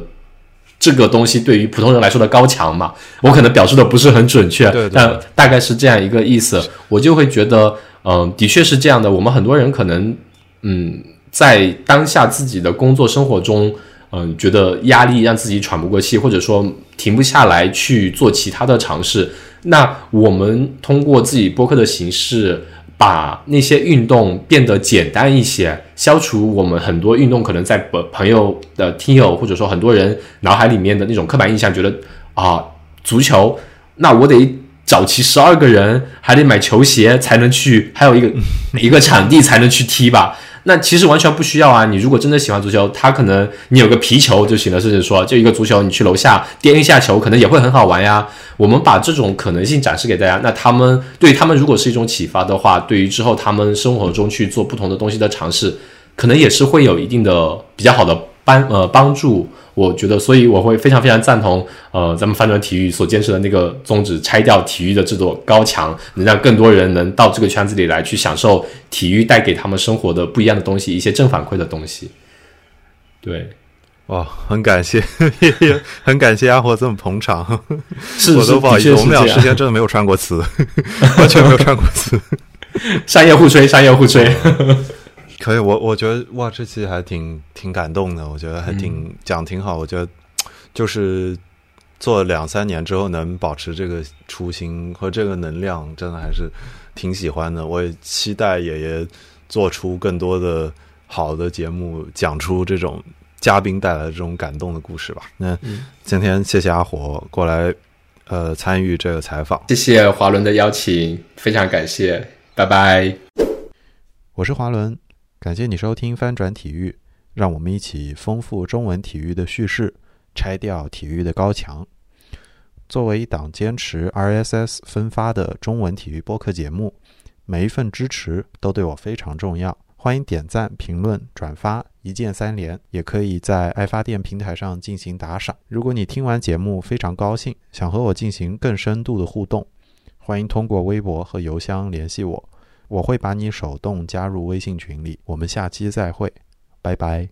这个东西对于普通人来说的高墙嘛。我可能表述的不是很准确，但大概是这样一个意思。我就会觉得，嗯，的确是这样的。我们很多人可能，嗯，在当下自己的工作生活中。嗯，觉得压力让自己喘不过气，或者说停不下来去做其他的尝试。那我们通过自己播客的形式，把那些运动变得简单一些，消除我们很多运动可能在朋朋友的听友或者说很多人脑海里面的那种刻板印象，觉得啊，足球，那我得找齐十二个人，还得买球鞋才能去，还有一个一个场地才能去踢吧。那其实完全不需要啊！你如果真的喜欢足球，他可能你有个皮球就行了，甚至说就一个足球，你去楼下颠一下球，可能也会很好玩呀。我们把这种可能性展示给大家，那他们对他们如果是一种启发的话，对于之后他们生活中去做不同的东西的尝试，可能也是会有一定的比较好的帮呃帮助。我觉得，所以我会非常非常赞同，呃，咱们翻转体育所坚持的那个宗旨，拆掉体育的这座高墙，能让更多人能到这个圈子里来，去享受体育带给他们生活的不一样的东西，一些正反馈的东西。对，哇，很感谢，很感谢阿火这么捧场，是我都不好意思，我们俩之间真的没有串过词，完全没有串过词，商业互吹，商业互吹。可以，我我觉得哇，这期还挺挺感动的，我觉得还挺讲挺好。我觉得就是做两三年之后能保持这个初心和这个能量，真的还是挺喜欢的。我也期待爷爷做出更多的好的节目，讲出这种嘉宾带来的这种感动的故事吧。那今天谢谢阿火过来呃参与这个采访，谢谢华伦的邀请，非常感谢，拜拜。我是华伦。感谢你收听翻转体育让我们一起丰富中文体育的叙事拆掉体育的高墙。作为一档坚持 rss 分发的中文体育播客节目每一份支持都对我非常重要。欢迎点赞评论转发一键三连也可以在爱发电平台上进行打赏。如果你听完节目非常高兴想和我进行更深度的互动欢迎通过微博和邮箱联系我。我会把你手动加入微信群里我们下期再会拜拜。